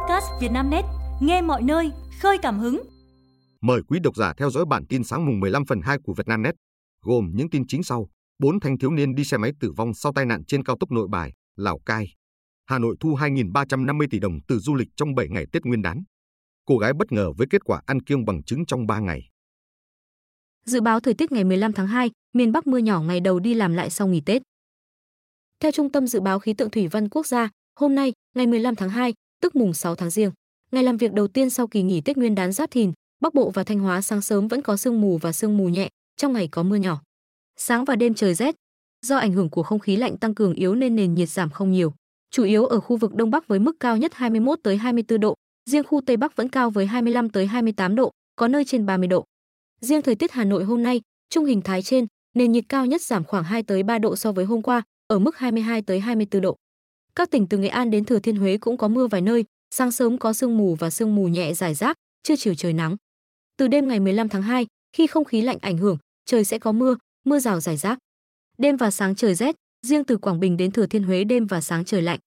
podcast Vietnamnet, nghe mọi nơi, khơi cảm hứng. Mời quý độc giả theo dõi bản tin sáng mùng 15 phần 2 của Vietnamnet, gồm những tin chính sau. Bốn thanh thiếu niên đi xe máy tử vong sau tai nạn trên cao tốc Nội Bài, Lào Cai. Hà Nội thu 2.350 tỷ đồng từ du lịch trong 7 ngày Tết Nguyên đán. Cô gái bất ngờ với kết quả ăn kiêng bằng trứng trong 3 ngày. Dự báo thời tiết ngày 15 tháng 2, miền Bắc mưa nhỏ ngày đầu đi làm lại sau nghỉ Tết. Theo Trung tâm Dự báo Khí tượng Thủy văn Quốc gia, hôm nay, ngày 15 tháng 2, tức mùng 6 tháng Giêng, ngày làm việc đầu tiên sau kỳ nghỉ Tết Nguyên đán Giáp Thìn, Bắc Bộ và Thanh Hóa sáng sớm vẫn có sương mù và sương mù nhẹ, trong ngày có mưa nhỏ. Sáng và đêm trời rét. Do ảnh hưởng của không khí lạnh tăng cường yếu nên nền nhiệt giảm không nhiều, chủ yếu ở khu vực Đông Bắc với mức cao nhất 21 tới 24 độ, riêng khu Tây Bắc vẫn cao với 25 tới 28 độ, có nơi trên 30 độ. Riêng thời tiết Hà Nội hôm nay, trung hình thái trên, nền nhiệt cao nhất giảm khoảng 2 tới 3 độ so với hôm qua, ở mức 22 tới 24 độ. Các tỉnh từ Nghệ An đến Thừa Thiên Huế cũng có mưa vài nơi, sáng sớm có sương mù và sương mù nhẹ rải rác, trưa chiều trời nắng. Từ đêm ngày 15 tháng 2, khi không khí lạnh ảnh hưởng, trời sẽ có mưa, mưa rào rải rác. Đêm và sáng trời rét, riêng từ Quảng Bình đến Thừa Thiên Huế đêm và sáng trời lạnh.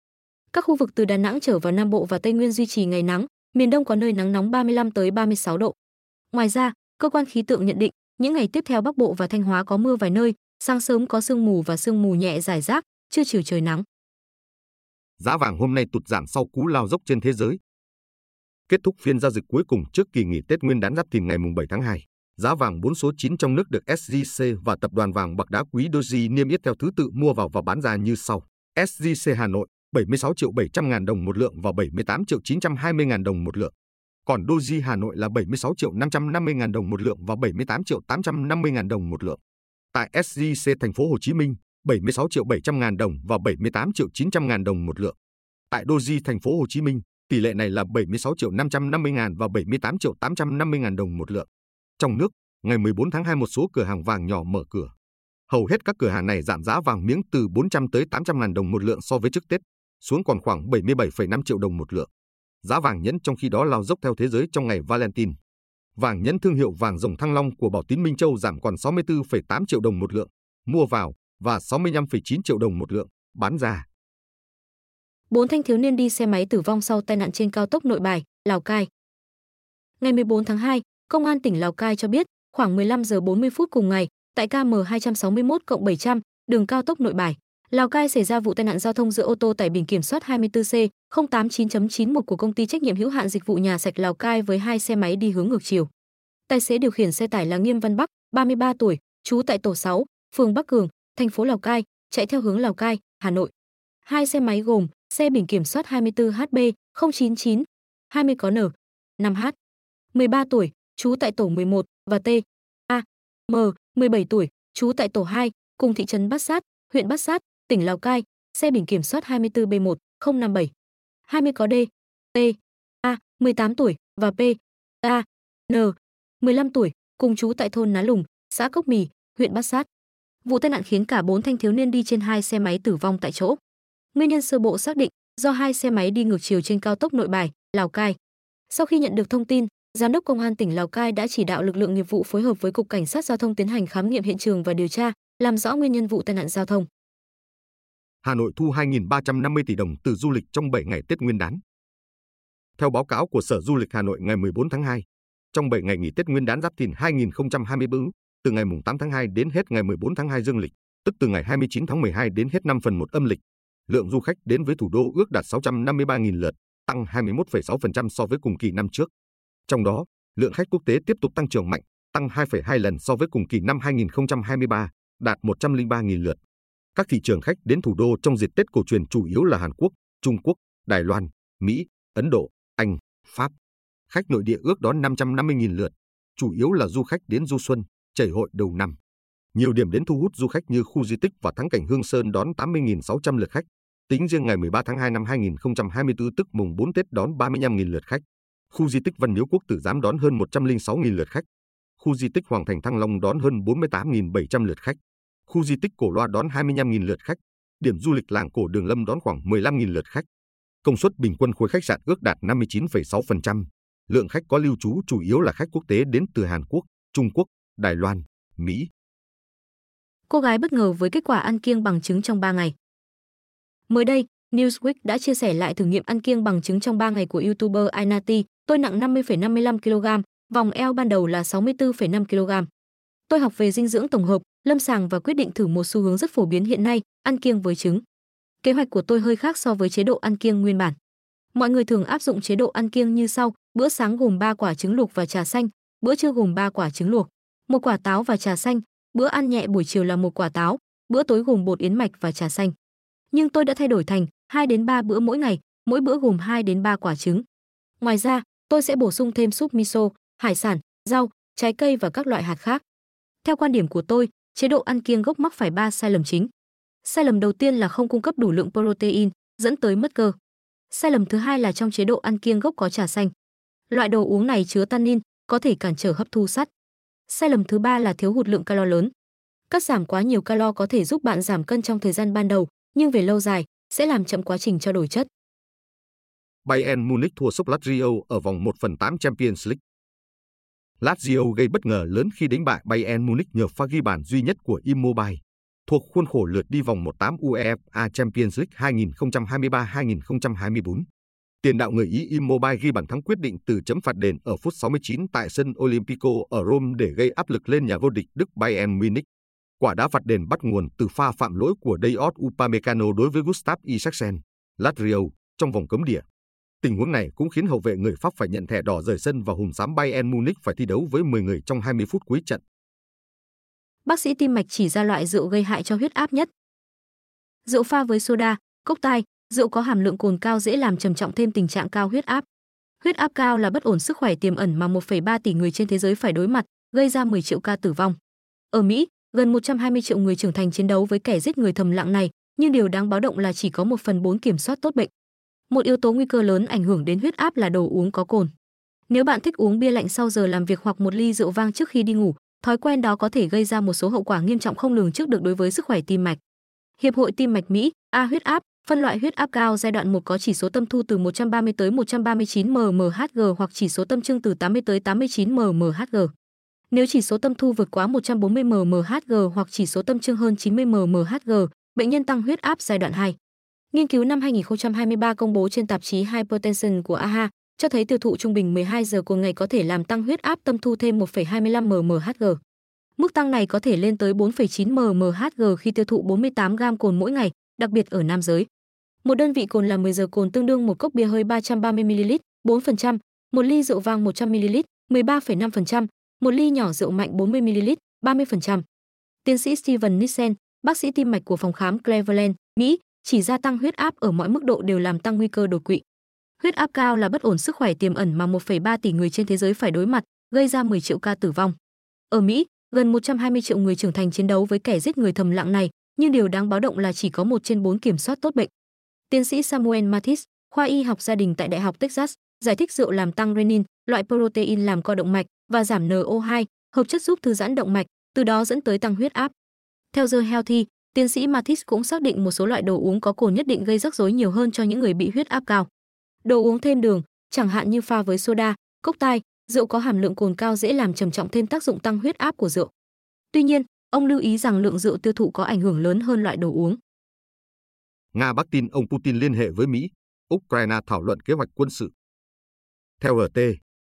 Các khu vực từ Đà Nẵng trở vào Nam Bộ và Tây Nguyên duy trì ngày nắng, miền Đông có nơi nắng nóng 35 tới 36 độ. Ngoài ra, cơ quan khí tượng nhận định, những ngày tiếp theo Bắc Bộ và Thanh Hóa có mưa vài nơi, sáng sớm có sương mù và sương mù nhẹ rải rác, trưa chiều trời nắng. Giá vàng hôm nay tụt giảm sau cú lao dốc trên thế giới. Kết thúc phiên giao dịch cuối cùng trước kỳ nghỉ Tết Nguyên đán Giáp Thìn ngày 7 tháng 2, giá vàng 4 số 9 trong nước được SJC và tập đoàn vàng bạc đá quý Doji niêm yết theo thứ tự mua vào và bán ra như sau. SJC Hà Nội 76 triệu 700 ngàn đồng một lượng và 78 triệu 920 ngàn đồng một lượng. Còn Doji Hà Nội là 76 triệu 550 ngàn đồng một lượng và 78 triệu 850 ngàn đồng một lượng. Tại SJC thành phố Hồ Chí Minh, 76 triệu 700 ngàn đồng và 78 triệu 900 ngàn đồng một lượng. Tại Doji thành phố Hồ Chí Minh, tỷ lệ này là 76 triệu 550 ngàn và 78 triệu 850 ngàn đồng một lượng. Trong nước, ngày 14 tháng 2 một số cửa hàng vàng nhỏ mở cửa. Hầu hết các cửa hàng này giảm giá vàng miếng từ 400 tới 800 ngàn đồng một lượng so với trước Tết, xuống còn khoảng 77,5 triệu đồng một lượng. Giá vàng nhẫn trong khi đó lao dốc theo thế giới trong ngày Valentine. Vàng nhẫn thương hiệu vàng rồng thăng long của Bảo Tín Minh Châu giảm còn 64,8 triệu đồng một lượng, mua vào và 65,9 triệu đồng một lượng, bán ra. Bốn thanh thiếu niên đi xe máy tử vong sau tai nạn trên cao tốc Nội Bài, Lào Cai. Ngày 14 tháng 2, Công an tỉnh Lào Cai cho biết, khoảng 15 giờ 40 phút cùng ngày, tại KM 261 700, đường cao tốc Nội Bài, Lào Cai xảy ra vụ tai nạn giao thông giữa ô tô tải biển kiểm soát 24C 089.91 của công ty trách nhiệm hữu hạn dịch vụ nhà sạch Lào Cai với hai xe máy đi hướng ngược chiều. Tài xế điều khiển xe tải là Nghiêm Văn Bắc, 33 tuổi, trú tại tổ 6, phường Bắc Cường, thành phố Lào Cai, chạy theo hướng Lào Cai, Hà Nội. Hai xe máy gồm xe biển kiểm soát 24HB 099 20 có N 5H 13 tuổi, trú tại tổ 11 và T. A. M 17 tuổi, trú tại tổ 2, cùng thị trấn Bát Sát, huyện Bát Sát, tỉnh Lào Cai, xe biển kiểm soát 24B1 057 20 có D T. A 18 tuổi và P. A N 15 tuổi, cùng trú tại thôn Ná Lùng, xã Cốc Mì, huyện Bát Sát. Vụ tai nạn khiến cả bốn thanh thiếu niên đi trên hai xe máy tử vong tại chỗ. Nguyên nhân sơ bộ xác định do hai xe máy đi ngược chiều trên cao tốc Nội Bài, Lào Cai. Sau khi nhận được thông tin, Giám đốc Công an tỉnh Lào Cai đã chỉ đạo lực lượng nghiệp vụ phối hợp với Cục Cảnh sát Giao thông tiến hành khám nghiệm hiện trường và điều tra, làm rõ nguyên nhân vụ tai nạn giao thông. Hà Nội thu 2.350 tỷ đồng từ du lịch trong 7 ngày Tết Nguyên đán. Theo báo cáo của Sở Du lịch Hà Nội ngày 14 tháng 2, trong 7 ngày nghỉ Tết Nguyên đán Giáp Thìn 2024, từ ngày 8 tháng 2 đến hết ngày 14 tháng 2 dương lịch, tức từ ngày 29 tháng 12 đến hết 5 phần 1 âm lịch, lượng du khách đến với thủ đô ước đạt 653.000 lượt, tăng 21,6% so với cùng kỳ năm trước. Trong đó, lượng khách quốc tế tiếp tục tăng trưởng mạnh, tăng 2,2 lần so với cùng kỳ năm 2023, đạt 103.000 lượt. Các thị trường khách đến thủ đô trong dịp Tết cổ truyền chủ yếu là Hàn Quốc, Trung Quốc, Đài Loan, Mỹ, Ấn Độ, Anh, Pháp. Khách nội địa ước đón 550.000 lượt, chủ yếu là du khách đến du xuân, chảy hội đầu năm. Nhiều điểm đến thu hút du khách như khu di tích và thắng cảnh Hương Sơn đón 80.600 lượt khách. Tính riêng ngày 13 tháng 2 năm 2024 tức mùng 4 Tết đón 35.000 lượt khách. Khu di tích Văn Miếu Quốc Tử Giám đón hơn 106.000 lượt khách. Khu di tích Hoàng Thành Thăng Long đón hơn 48.700 lượt khách. Khu di tích Cổ Loa đón 25.000 lượt khách. Điểm du lịch làng cổ Đường Lâm đón khoảng 15.000 lượt khách. Công suất bình quân khối khách sạn ước đạt 59,6%. Lượng khách có lưu trú chủ yếu là khách quốc tế đến từ Hàn Quốc, Trung Quốc, Đài Loan, Mỹ. Cô gái bất ngờ với kết quả ăn kiêng bằng trứng trong 3 ngày. Mới đây, Newsweek đã chia sẻ lại thử nghiệm ăn kiêng bằng trứng trong 3 ngày của YouTuber Ainati. Tôi nặng 50,55 kg, vòng eo ban đầu là 64,5 kg. Tôi học về dinh dưỡng tổng hợp, lâm sàng và quyết định thử một xu hướng rất phổ biến hiện nay, ăn kiêng với trứng. Kế hoạch của tôi hơi khác so với chế độ ăn kiêng nguyên bản. Mọi người thường áp dụng chế độ ăn kiêng như sau: bữa sáng gồm 3 quả trứng luộc và trà xanh, bữa trưa gồm 3 quả trứng luộc, một quả táo và trà xanh, bữa ăn nhẹ buổi chiều là một quả táo, bữa tối gồm bột yến mạch và trà xanh. Nhưng tôi đã thay đổi thành 2 đến 3 bữa mỗi ngày, mỗi bữa gồm 2 đến 3 quả trứng. Ngoài ra, tôi sẽ bổ sung thêm súp miso, hải sản, rau, trái cây và các loại hạt khác. Theo quan điểm của tôi, chế độ ăn kiêng gốc mắc phải 3 sai lầm chính. Sai lầm đầu tiên là không cung cấp đủ lượng protein, dẫn tới mất cơ. Sai lầm thứ hai là trong chế độ ăn kiêng gốc có trà xanh. Loại đồ uống này chứa tannin, có thể cản trở hấp thu sắt. Sai lầm thứ ba là thiếu hụt lượng calo lớn. Cắt giảm quá nhiều calo có thể giúp bạn giảm cân trong thời gian ban đầu, nhưng về lâu dài sẽ làm chậm quá trình trao đổi chất. Bayern Munich thua sốc Lazio ở vòng 1 phần 8 Champions League. Lazio gây bất ngờ lớn khi đánh bại Bayern Munich nhờ pha ghi bàn duy nhất của Immobile thuộc khuôn khổ lượt đi vòng 1/8 UEFA Champions League 2023-2024. Tiền đạo người Ý Immobile ghi bàn thắng quyết định từ chấm phạt đền ở phút 69 tại sân Olympico ở Rome để gây áp lực lên nhà vô địch Đức Bayern Munich. Quả đá phạt đền bắt nguồn từ pha phạm lỗi của Dayot Upamecano đối với Gustav Isaksen, Lazio, trong vòng cấm địa. Tình huống này cũng khiến hậu vệ người Pháp phải nhận thẻ đỏ rời sân và hùng xám Bayern Munich phải thi đấu với 10 người trong 20 phút cuối trận. Bác sĩ tim mạch chỉ ra loại rượu gây hại cho huyết áp nhất. Rượu pha với soda, cốc tai, rượu có hàm lượng cồn cao dễ làm trầm trọng thêm tình trạng cao huyết áp. Huyết áp cao là bất ổn sức khỏe tiềm ẩn mà 1,3 tỷ người trên thế giới phải đối mặt, gây ra 10 triệu ca tử vong. Ở Mỹ, gần 120 triệu người trưởng thành chiến đấu với kẻ giết người thầm lặng này, nhưng điều đáng báo động là chỉ có 1 phần 4 kiểm soát tốt bệnh. Một yếu tố nguy cơ lớn ảnh hưởng đến huyết áp là đồ uống có cồn. Nếu bạn thích uống bia lạnh sau giờ làm việc hoặc một ly rượu vang trước khi đi ngủ, thói quen đó có thể gây ra một số hậu quả nghiêm trọng không lường trước được đối với sức khỏe tim mạch. Hiệp hội Tim mạch Mỹ, A huyết áp, phân loại huyết áp cao giai đoạn 1 có chỉ số tâm thu từ 130 tới 139 mmHg hoặc chỉ số tâm trưng từ 80 tới 89 mmHg. Nếu chỉ số tâm thu vượt quá 140 mmHg hoặc chỉ số tâm trưng hơn 90 mmHg, bệnh nhân tăng huyết áp giai đoạn 2. Nghiên cứu năm 2023 công bố trên tạp chí Hypertension của AHA cho thấy tiêu thụ trung bình 12 giờ của ngày có thể làm tăng huyết áp tâm thu thêm 1,25 mmHg. Mức tăng này có thể lên tới 4,9 mmHg khi tiêu thụ 48 gram cồn mỗi ngày, đặc biệt ở nam giới. Một đơn vị cồn là 10 giờ cồn tương đương một cốc bia hơi 330 ml, 4%, một ly rượu vang 100 ml, 13,5%, một ly nhỏ rượu mạnh 40 ml, 30%. Tiến sĩ Steven Nissen, bác sĩ tim mạch của phòng khám Cleveland, Mỹ, chỉ ra tăng huyết áp ở mọi mức độ đều làm tăng nguy cơ đột quỵ. Huyết áp cao là bất ổn sức khỏe tiềm ẩn mà 1,3 tỷ người trên thế giới phải đối mặt, gây ra 10 triệu ca tử vong. Ở Mỹ, gần 120 triệu người trưởng thành chiến đấu với kẻ giết người thầm lặng này, nhưng điều đáng báo động là chỉ có một trên bốn kiểm soát tốt bệnh. Tiến sĩ Samuel Mathis, khoa y học gia đình tại Đại học Texas, giải thích rượu làm tăng renin, loại protein làm co động mạch và giảm NO2, hợp chất giúp thư giãn động mạch, từ đó dẫn tới tăng huyết áp. Theo The Healthy, tiến sĩ Mathis cũng xác định một số loại đồ uống có cồn nhất định gây rắc rối nhiều hơn cho những người bị huyết áp cao. Đồ uống thêm đường, chẳng hạn như pha với soda, cốc tai, rượu có hàm lượng cồn cao dễ làm trầm trọng thêm tác dụng tăng huyết áp của rượu. Tuy nhiên, ông lưu ý rằng lượng rượu tiêu thụ có ảnh hưởng lớn hơn loại đồ uống. Nga bắc tin ông Putin liên hệ với Mỹ, Ukraine thảo luận kế hoạch quân sự. Theo RT,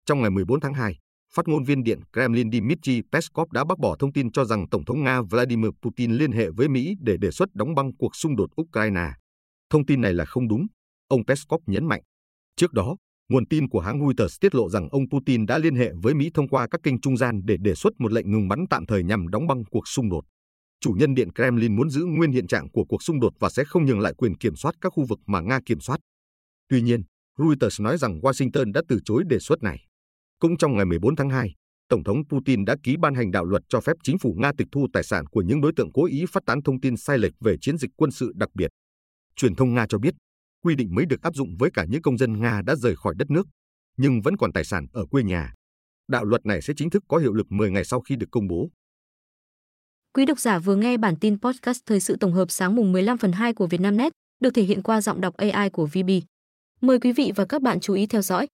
trong ngày 14 tháng 2, phát ngôn viên Điện Kremlin Dmitry Peskov đã bác bỏ thông tin cho rằng Tổng thống Nga Vladimir Putin liên hệ với Mỹ để đề xuất đóng băng cuộc xung đột Ukraine. Thông tin này là không đúng, ông Peskov nhấn mạnh. Trước đó, nguồn tin của hãng Reuters tiết lộ rằng ông Putin đã liên hệ với Mỹ thông qua các kênh trung gian để đề xuất một lệnh ngừng bắn tạm thời nhằm đóng băng cuộc xung đột. Chủ nhân Điện Kremlin muốn giữ nguyên hiện trạng của cuộc xung đột và sẽ không nhường lại quyền kiểm soát các khu vực mà Nga kiểm soát. Tuy nhiên, Reuters nói rằng Washington đã từ chối đề xuất này. Cũng trong ngày 14 tháng 2, Tổng thống Putin đã ký ban hành đạo luật cho phép chính phủ Nga tịch thu tài sản của những đối tượng cố ý phát tán thông tin sai lệch về chiến dịch quân sự đặc biệt. Truyền thông Nga cho biết, quy định mới được áp dụng với cả những công dân Nga đã rời khỏi đất nước, nhưng vẫn còn tài sản ở quê nhà. Đạo luật này sẽ chính thức có hiệu lực 10 ngày sau khi được công bố. Quý độc giả vừa nghe bản tin podcast thời sự tổng hợp sáng mùng 15 phần 2 của Vietnamnet, được thể hiện qua giọng đọc AI của VB. Mời quý vị và các bạn chú ý theo dõi.